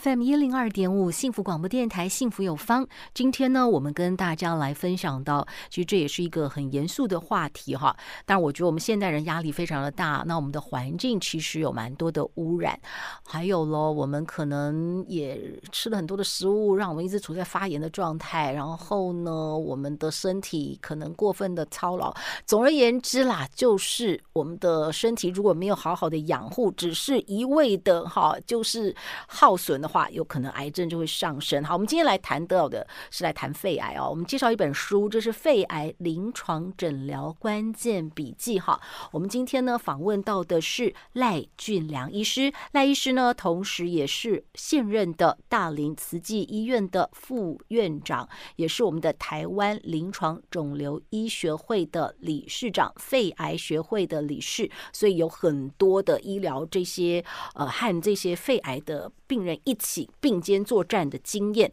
FM 一零二点五幸福广播电台，幸福有方。今天呢，我们跟大家来分享到，其实这也是一个很严肃的话题哈。但我觉得我们现代人压力非常的大，那我们的环境其实有蛮多的污染，还有咯，我们可能也吃了很多的食物，让我们一直处在发炎的状态。然后呢，我们的身体可能过分的操劳。总而言之啦，就是我们的身体如果没有好好的养护，只是一味的哈，就是耗损。的话，有可能癌症就会上升。好，我们今天来谈到的是来谈肺癌哦。我们介绍一本书，这是《肺癌临床诊疗关键笔记》哈。我们今天呢访问到的是赖俊良医师，赖医师呢同时也是现任的大林慈济医院的副院长，也是我们的台湾临床肿瘤医学会的理事长，肺癌学会的理事，所以有很多的医疗这些呃和这些肺癌的病人。一起并肩作战的经验。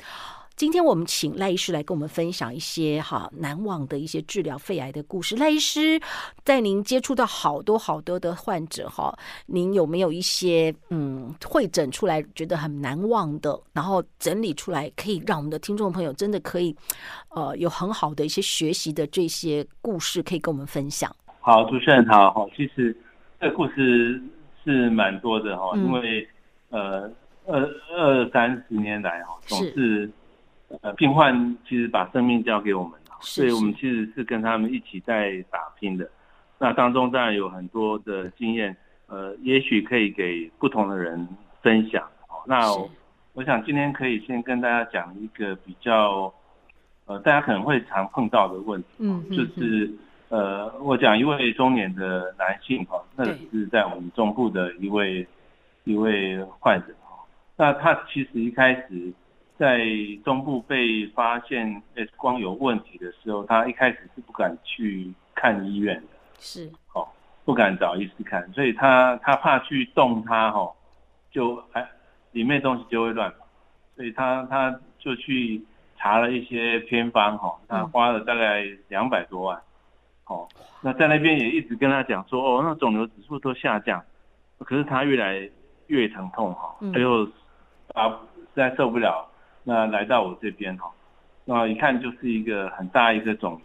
今天我们请赖医师来跟我们分享一些哈难忘的一些治疗肺癌的故事。赖医师，在您接触到好多好多的患者哈，您有没有一些嗯会诊出来觉得很难忘的，然后整理出来可以让我们的听众朋友真的可以呃有很好的一些学习的这些故事可以跟我们分享？好，主持人好哈，其实这个故事是蛮多的哈，因为、嗯、呃。二二三十年来哈，总是呃病患其实把生命交给我们，所以我们其实是跟他们一起在打拼的。那当中当然有很多的经验，呃，也许可以给不同的人分享。那我，我想今天可以先跟大家讲一个比较呃大家可能会常碰到的问题，嗯，就是呃我讲一位中年的男性哈，那是在我们中部的一位一位患者。那他其实一开始在中部被发现 X 光有问题的时候，他一开始是不敢去看医院的，是，哦，不敢找医师看，所以他他怕去动它，哈，就哎里面东西就会乱跑，所以他他就去查了一些偏方，哈，他花了大概两百多万，哦，那在那边也一直跟他讲说，哦，那肿瘤指数都下降，可是他越来越疼痛，哈，最后。啊，实在受不了，那来到我这边哈，那一看就是一个很大一个肿瘤，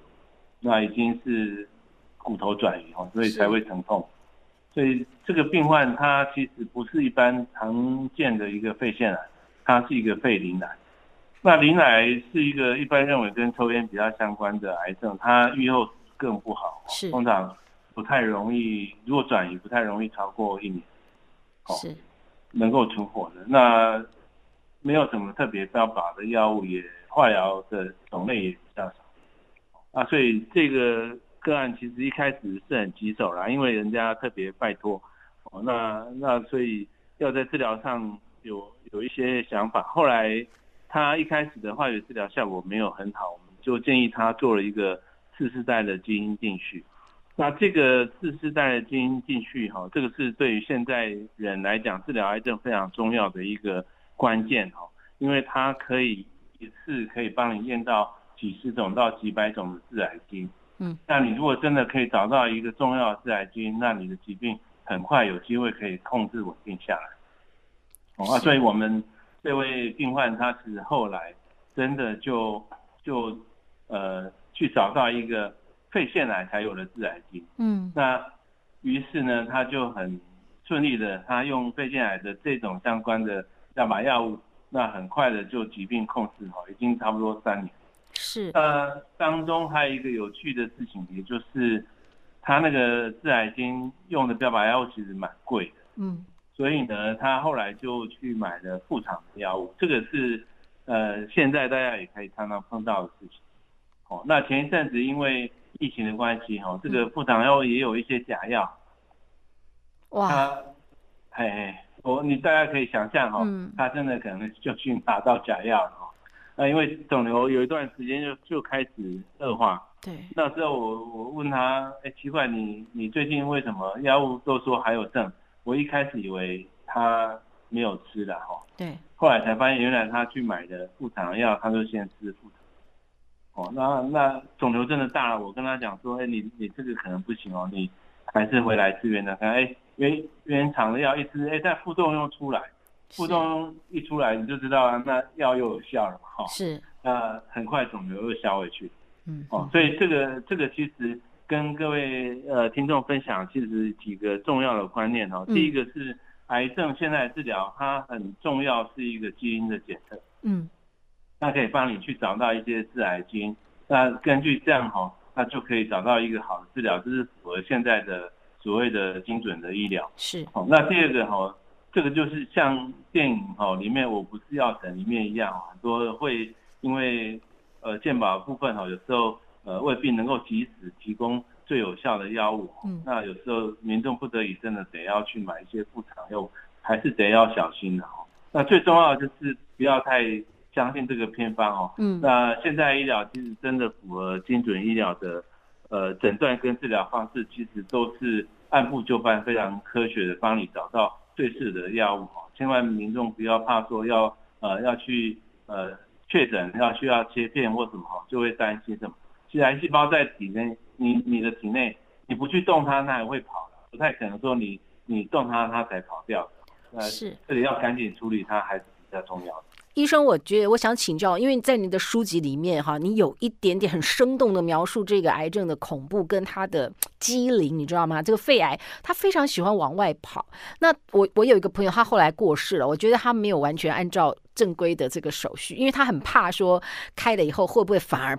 那已经是骨头转移哈，所以才会疼痛。所以这个病患他其实不是一般常见的一个肺腺癌，他是一个肺鳞癌。那鳞癌是一个一般认为跟抽烟比较相关的癌症，它预后更不好，是通常不太容易，如果转移不太容易超过一年，是能够存活的那。没有什么特别标靶的药物，也化疗的种类也比较少啊，所以这个个案其实一开始是很棘手啦，因为人家特别拜托哦，那那所以要在治疗上有有一些想法。后来他一开始的化学治疗效果没有很好，我们就建议他做了一个次世代的基因定序。那这个次世代的基因定序哈，这个是对于现在人来讲治疗癌症非常重要的一个。关键哦，因为它可以一次可以帮你验到几十种到几百种的致癌基因。嗯，那你如果真的可以找到一个重要的致癌基因，那你的疾病很快有机会可以控制稳定下来。哦，啊，所以我们这位病患他其实后来真的就就呃去找到一个肺腺癌才有的致癌基因。嗯，那于是呢，他就很顺利的，他用肺腺癌的这种相关的。要把药物，那很快的就疾病控制好，已经差不多三年。是。呃，当中还有一个有趣的事情，也就是他那个致癌金用的标靶药物其实蛮贵的。嗯。所以呢，他后来就去买了副厂的药物，这个是呃现在大家也可以常常碰到的事情。哦，那前一阵子因为疫情的关系，哈，这个副厂药物也有一些假药。哇。他，嘿嘿。我你大家可以想象哈，嗯，他真的可能就去拿到假药了哈。那因为肿瘤有一段时间就就开始恶化。对。那时候我我问他，哎，奇怪，你你最近为什么药物都说还有症？我一开始以为他没有吃的哈。对。后来才发现，原来他去买的副厂药，他就先吃副厂。哦，那那肿瘤真的大了，我跟他讲说，哎，你你这个可能不行哦，你还是回来支援的看，哎，原原厂的药一吃，哎，但副作用出来，副作用一出来，你就知道啊，那药又有效了嘛，哈。是。那很快肿瘤又消回去。嗯。哦，所以这个这个其实跟各位呃听众分享，其实几个重要的观念哦。第一个是癌症现在治疗，它很重要是一个基因的检测。嗯。那可以帮你去找到一些致癌基因，那根据这样哈，那就可以找到一个好的治疗，这是符合现在的所谓的精准的医疗。是。好，那第二个哈，这个就是像电影哈里面我不是药神里面一样，很多会因为呃健保部分哈，有时候呃未必能够及时提供最有效的药物。嗯。那有时候民众不得已真的得要去买一些副厂药，还是得要小心的哦。那最重要的就是不要太。相信这个偏方哦，嗯，那现在医疗其实真的符合精准医疗的，呃，诊断跟治疗方式，其实都是按部就班，非常科学的帮你找到最适合的药物哦。千万民众不要怕说要呃要去呃确诊要需要切片或什么哈，就会担心什么。其实癌细胞在体内，你你的体内你不去动它，它还会跑的，不太可能说你你动它它才跑掉的。是，这里要赶紧处理它还是比较重要的。医生，我觉得我想请教，因为在你的书籍里面哈，你有一点点很生动的描述这个癌症的恐怖跟它的机灵，你知道吗？这个肺癌它非常喜欢往外跑。那我我有一个朋友，他后来过世了，我觉得他没有完全按照正规的这个手续，因为他很怕说开了以后会不会反而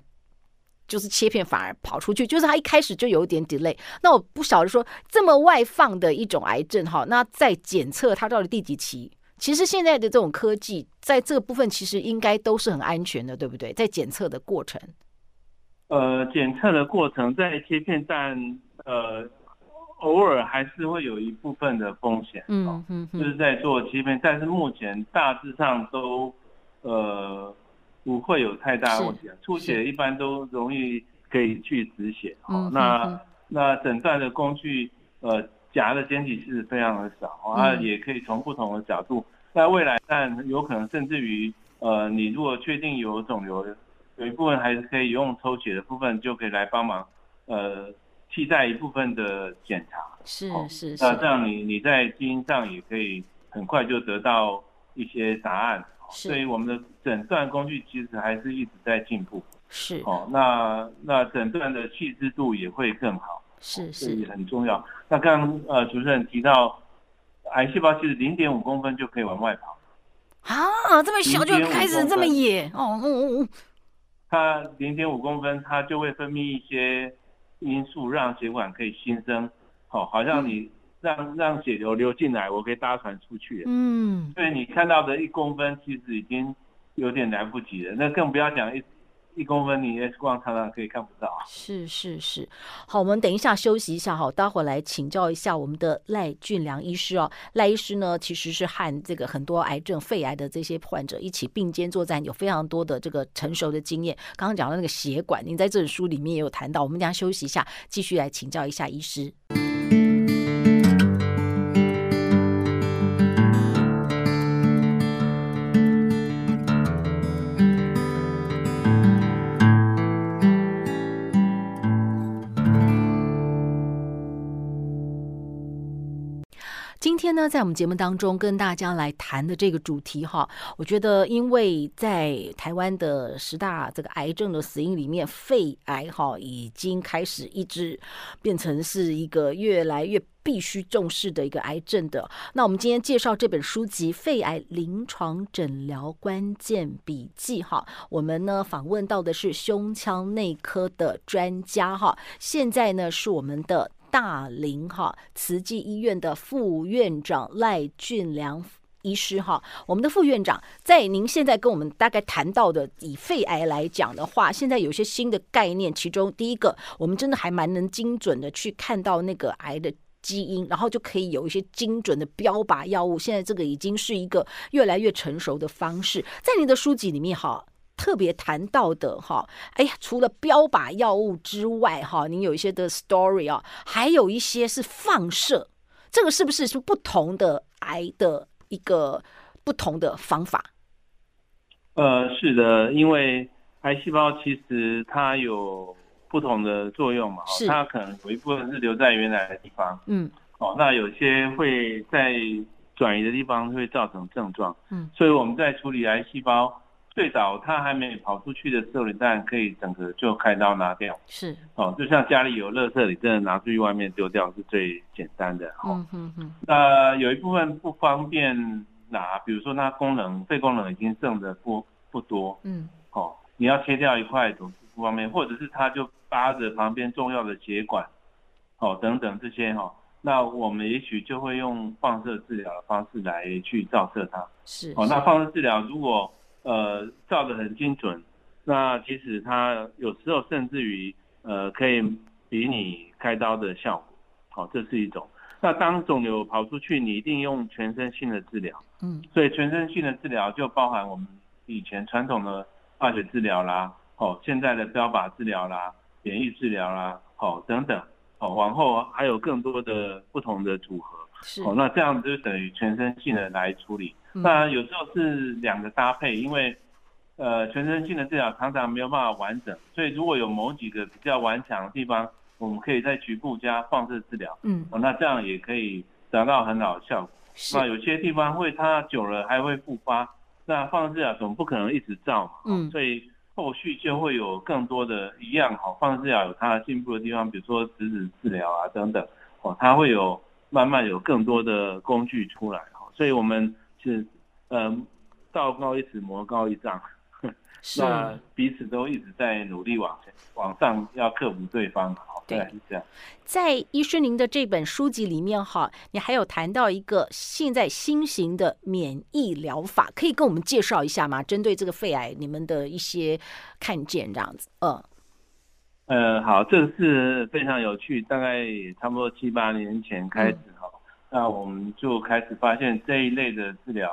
就是切片反而跑出去，就是他一开始就有点 delay。那我不晓得说这么外放的一种癌症哈，那在检测它到底第几期？其实现在的这种科技，在这个部分其实应该都是很安全的，对不对？在检测的过程，呃，检测的过程在切片，但呃，偶尔还是会有一部分的风险，嗯嗯，就是在做切片，但是目前大致上都呃不会有太大问题，出血一般都容易可以去止血，哦，那那诊断的工具呃。假的检体是非常的少啊，也可以从不同的角度。在未来，但有可能甚至于，呃，你如果确定有肿瘤，有一部分还是可以用抽血的部分就可以来帮忙，呃，替代一部分的检查。是是是。那这样你你在基因上也可以很快就得到一些答案。所以我们的诊断工具其实还是一直在进步。是。哦，那那诊断的细致度也会更好。是是，也很重要。那刚刚呃主持人提到，癌细胞其实零点五公分就可以往外跑。啊，这么小就开始这么野哦哦哦。它零点五公分，它就会分泌一些因素，让血管可以新生。好，好像你让、嗯、让血流流进来，我可以搭船出去。嗯。所以你看到的一公分，其实已经有点来不及了。那更不要讲一。一公分，你 X 光常常可以看不到。是是是，好，我们等一下休息一下哈，待会儿来请教一下我们的赖俊良医师哦。赖医师呢，其实是和这个很多癌症、肺癌的这些患者一起并肩作战，有非常多的这个成熟的经验。刚刚讲到那个血管，您在这本书里面也有谈到。我们等下休息一下，继续来请教一下医师。在我们节目当中跟大家来谈的这个主题哈，我觉得因为在台湾的十大这个癌症的死因里面，肺癌哈已经开始一直变成是一个越来越必须重视的一个癌症的。那我们今天介绍这本书籍《肺癌临床诊疗关键笔记》哈，我们呢访问到的是胸腔内科的专家哈，现在呢是我们的。大林哈慈济医院的副院长赖俊良医师哈，我们的副院长，在您现在跟我们大概谈到的以肺癌来讲的话，现在有些新的概念，其中第一个，我们真的还蛮能精准的去看到那个癌的基因，然后就可以有一些精准的标靶药物。现在这个已经是一个越来越成熟的方式。在您的书籍里面，哈，特别谈到的，哈，哎呀，除了标靶药物之外，哈，您有一些的 story 啊，还有一些是放射，这个是不是是不同的癌的一个不同的方法？呃，是的，因为癌细胞其实它有。不同的作用嘛，它可能有一部分是留在原来的地方，嗯，哦，那有些会在转移的地方会造成症状，嗯，所以我们在处理癌细胞，最早它还没跑出去的时候，你当然可以整个就开刀拿掉，是，哦，就像家里有垃圾，你真的拿出去外面丢掉是最简单的，哦，嗯嗯嗯，那有一部分不方便拿，比如说它功能肺功能已经剩的不不多，嗯，哦，你要切掉一块总是不方便，或者是它就。扒着旁边重要的血管，哦，等等这些哈、哦，那我们也许就会用放射治疗的方式来去照射它。是，哦，那放射治疗如果呃照得很精准，那其实它有时候甚至于呃可以比你开刀的效果，好、哦，这是一种。那当肿瘤跑出去，你一定用全身性的治疗。嗯，所以全身性的治疗就包含我们以前传统的化学治疗啦，哦，现在的标靶治疗啦。免疫治疗啦，哦等等，哦往后还有更多的不同的组合，是哦，那这样就等于全身性的来处理。那有时候是两个搭配，因为呃全身性的治疗常常没有办法完整，所以如果有某几个比较顽强的地方，我们可以在局部加放射治疗，嗯，哦，那这样也可以达到很好的效果。那有些地方会它久了还会复发，那放射治疗总不可能一直照嘛，嗯，所以。后续就会有更多的一样好，放射治疗有它进步的地方，比如说质子治疗啊等等，哦，它会有慢慢有更多的工具出来，哈，所以我们是嗯，道高一尺，魔高一丈。是，那彼此都一直在努力往前往上，要克服对方。好，对，是这样。在医师您的这本书籍里面，哈，你还有谈到一个现在新型的免疫疗法，可以跟我们介绍一下吗？针对这个肺癌，你们的一些看见这样子。嗯，呃，好，这个是非常有趣，大概差不多七八年前开始那我们就开始发现这一类的治疗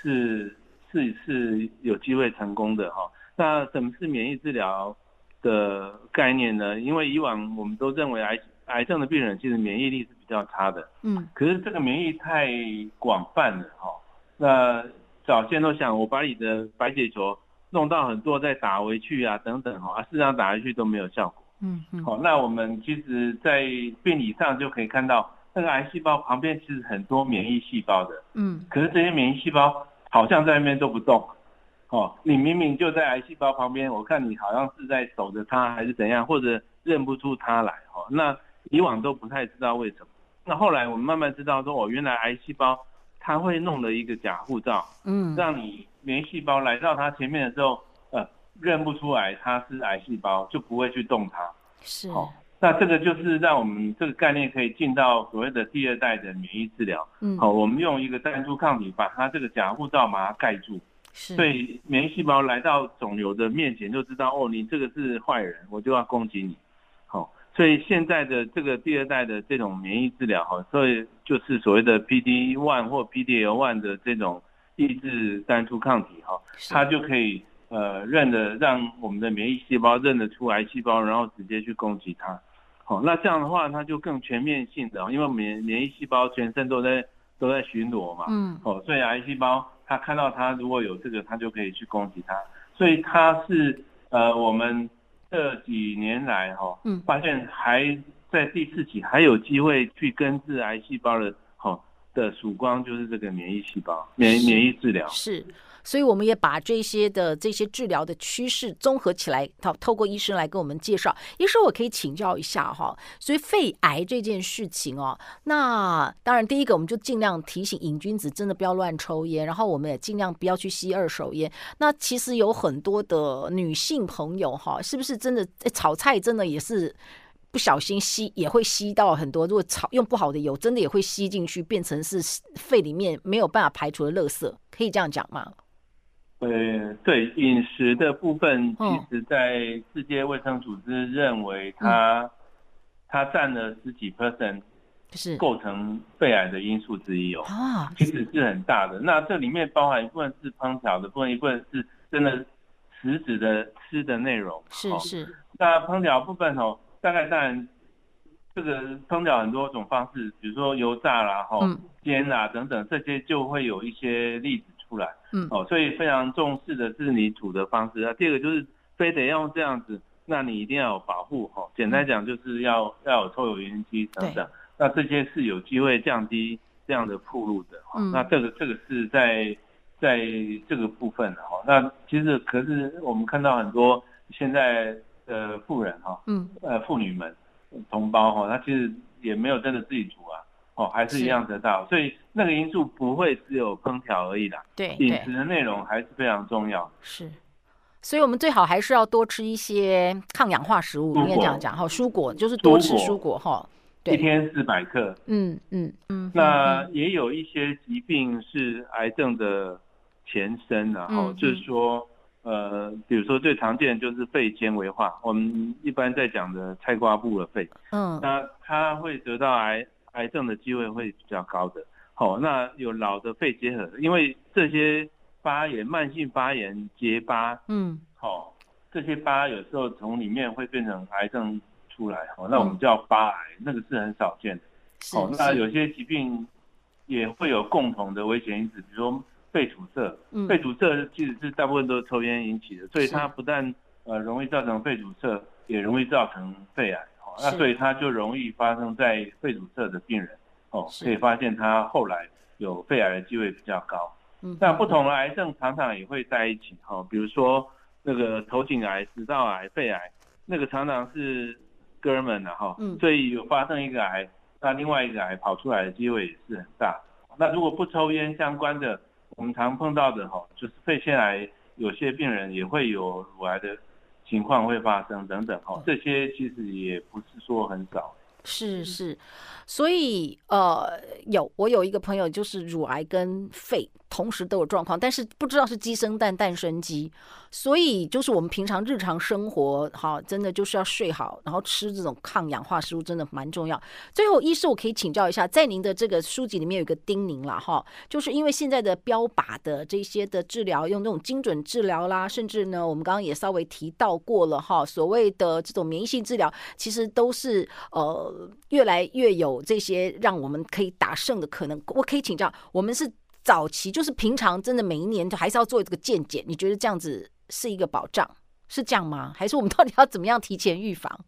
是。是是有机会成功的哈。那什么是免疫治疗的概念呢？因为以往我们都认为癌癌症的病人其实免疫力是比较差的，嗯，可是这个免疫太广泛了哈。那早先都想我把你的白血球弄到很多再打回去啊等等哈，啊事实上打回去都没有效果，嗯嗯。好，那我们其实，在病理上就可以看到，那个癌细胞旁边其实很多免疫细胞的，嗯，可是这些免疫细胞。好像在那边都不动，哦，你明明就在癌细胞旁边，我看你好像是在守着它还是怎样，或者认不出它来，哦，那以往都不太知道为什么。那后来我们慢慢知道说，哦，原来癌细胞它会弄了一个假护照，嗯，让你免疫细胞来到它前面的时候，呃，认不出来它是癌细胞，就不会去动它，是，哦。那这个就是让我们这个概念可以进到所谓的第二代的免疫治疗。嗯，好，我们用一个单株抗体把它这个假护罩把它盖住，是，所以免疫细胞来到肿瘤的面前就知道，哦，你这个是坏人，我就要攻击你。好，所以现在的这个第二代的这种免疫治疗，哈，所以就是所谓的 PD one 或 PDL one 的这种抑制单株抗体，哈，它就可以呃认得让我们的免疫细胞认得出癌细胞，然后直接去攻击它。好，那这样的话，它就更全面性的，因为免免疫细胞全身都在都在巡逻嘛，嗯，哦，所以癌细胞它看到它如果有这个，它就可以去攻击它，所以它是呃，我们这几年来哈，嗯，发现还在第四期还有机会去根治癌细胞的，好，的曙光就是这个免疫细胞免免疫治疗。是。所以我们也把这些的这些治疗的趋势综合起来，透透过医生来跟我们介绍。医生，我可以请教一下哈。所以肺癌这件事情哦，那当然第一个我们就尽量提醒瘾君子真的不要乱抽烟，然后我们也尽量不要去吸二手烟。那其实有很多的女性朋友哈，是不是真的炒菜真的也是不小心吸也会吸到很多？如果炒用不好的油，真的也会吸进去，变成是肺里面没有办法排除的垃圾，可以这样讲吗？呃，对饮食的部分，其实，在世界卫生组织认为它，它占了十几 percent 是构成肺癌的因素之一哦。啊，其实是很大的。那这里面包含一部分是烹调的部分，一部分是真的实质的吃的内容。是是。那烹调部分哦，大概当然这个烹调很多种方式，比如说油炸啦、哈、嗯、煎啊等等，这些就会有一些例子出来。嗯。哦，所以非常重视的是你煮的方式。那第二个就是非得要用这样子。那你一定要有保护哈，简单讲就是要、嗯、要有抽油烟机等等，那这些是有机会降低这样的铺路的哈、嗯。那这个这个是在在这个部分的哈。那其实可是我们看到很多现在呃妇人哈，嗯，呃妇女们同胞哈，她其实也没有真的自己哦还是一样得到，所以那个因素不会只有烹调而已啦。对，饮食的内容还是非常重要。是。所以，我们最好还是要多吃一些抗氧化食物。你也这样讲哈，蔬果就是多吃蔬果哈。对，一天四百克。嗯嗯嗯。那也有一些疾病是癌症的前身，然后就是说，呃，比如说最常见的就是肺纤维化，我们一般在讲的菜瓜布的肺。嗯。那它会得到癌癌症的机会会比较高的。好，那有老的肺结核，因为这些。发炎、慢性发炎、结疤，嗯，好、哦，这些疤有时候从里面会变成癌症出来，哦，那我们叫疤癌、嗯，那个是很少见的。哦，那有些疾病也会有共同的危险因子，比如说肺阻塞，嗯，肺阻塞其实是大部分都是抽烟引起的，所以它不但呃容易造成肺阻塞，也容易造成肺癌，哦，那所以它就容易发生在肺阻塞的病人，哦，可以发现他后来有肺癌的机会比较高。嗯，那不同的癌症常常也会在一起哈，比如说那个头颈癌、食道癌、肺癌，那个常常是哥们的哈，所以有发生一个癌，那另外一个癌跑出来的机会也是很大。那如果不抽烟相关的，我们常碰到的哈，就是肺腺癌，有些病人也会有乳癌的情况会发生等等哈，这些其实也不是说很少。是是，所以呃，有我有一个朋友就是乳癌跟肺。同时都有状况，但是不知道是鸡生蛋，蛋生鸡，所以就是我们平常日常生活，哈，真的就是要睡好，然后吃这种抗氧化食物，真的蛮重要。最后，医师，我可以请教一下，在您的这个书籍里面有一个叮咛了，哈，就是因为现在的标靶的这些的治疗，用那种精准治疗啦，甚至呢，我们刚刚也稍微提到过了，哈，所谓的这种免疫性治疗，其实都是呃越来越有这些让我们可以打胜的可能。我可以请教，我们是。早期就是平常真的每一年都还是要做这个健检，你觉得这样子是一个保障，是这样吗？还是我们到底要怎么样提前预防？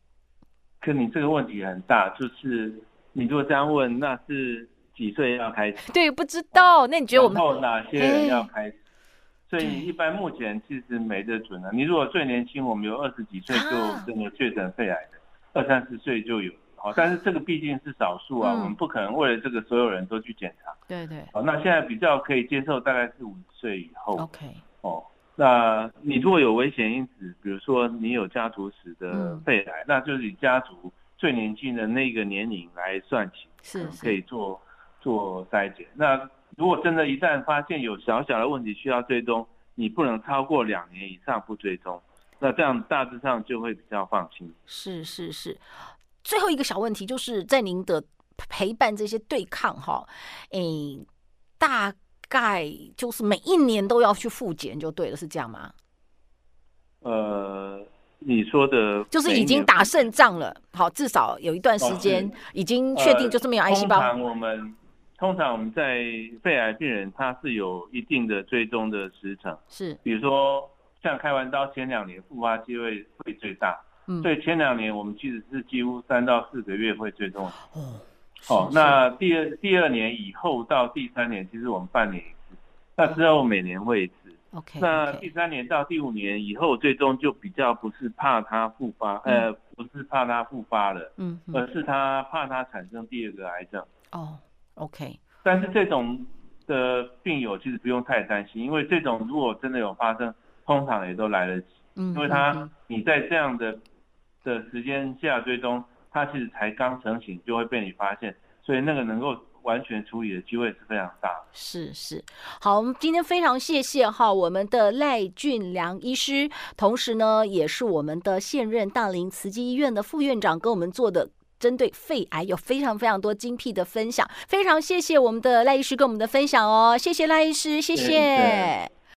可你这个问题很大，就是你如果这样问，那是几岁要开始？对，不知道。那你觉得我们后哪些人要开始？所以一般目前其实没得准啊。你如果最年轻，我们有二十几岁就真的确诊肺癌的，二三十岁就有。好但是这个毕竟是少数啊、嗯，我们不可能为了这个所有人都去检查。对对。好，那现在比较可以接受，大概是五十岁以后。OK。哦，那你如果有危险因子，比如说你有家族史的肺癌、嗯，那就是以家族最年轻的那个年龄来算起，是，是可以做做筛检。那如果真的，一旦发现有小小的问题需要追踪，你不能超过两年以上不追踪，那这样大致上就会比较放心。是是是。最后一个小问题，就是在您的陪伴这些对抗哈，诶、欸，大概就是每一年都要去复检就对了，是这样吗？呃，你说的就是已经打胜仗了，好，至少有一段时间已经确定就是没有癌细胞。呃、通常我们通常我们在肺癌病人，他是有一定的追踪的时程，是，比如说像开完刀前两年复发机会会最大。嗯，所以前两年我们其实是几乎三到四个月会追踪。哦，好，那第二第二年以后到第三年，其实我们半年一次，那之后每年会一次。OK，那第三年到第五年以后最终就比较不是怕它复发，呃，不是怕它复发了，嗯，而是他怕它产生第二个癌症。哦，OK，但是这种的病友其实不用太担心，因为这种如果真的有发生，通常也都来得及，嗯，因为他你在这样的。的时间下追踪，它其实才刚成型就会被你发现，所以那个能够完全处理的机会是非常大。是是，好，我们今天非常谢谢哈我们的赖俊良医师，同时呢也是我们的现任大林慈济医院的副院长，跟我们做的针对肺癌有非常非常多精辟的分享，非常谢谢我们的赖医师跟我们的分享哦，谢谢赖医师，谢谢。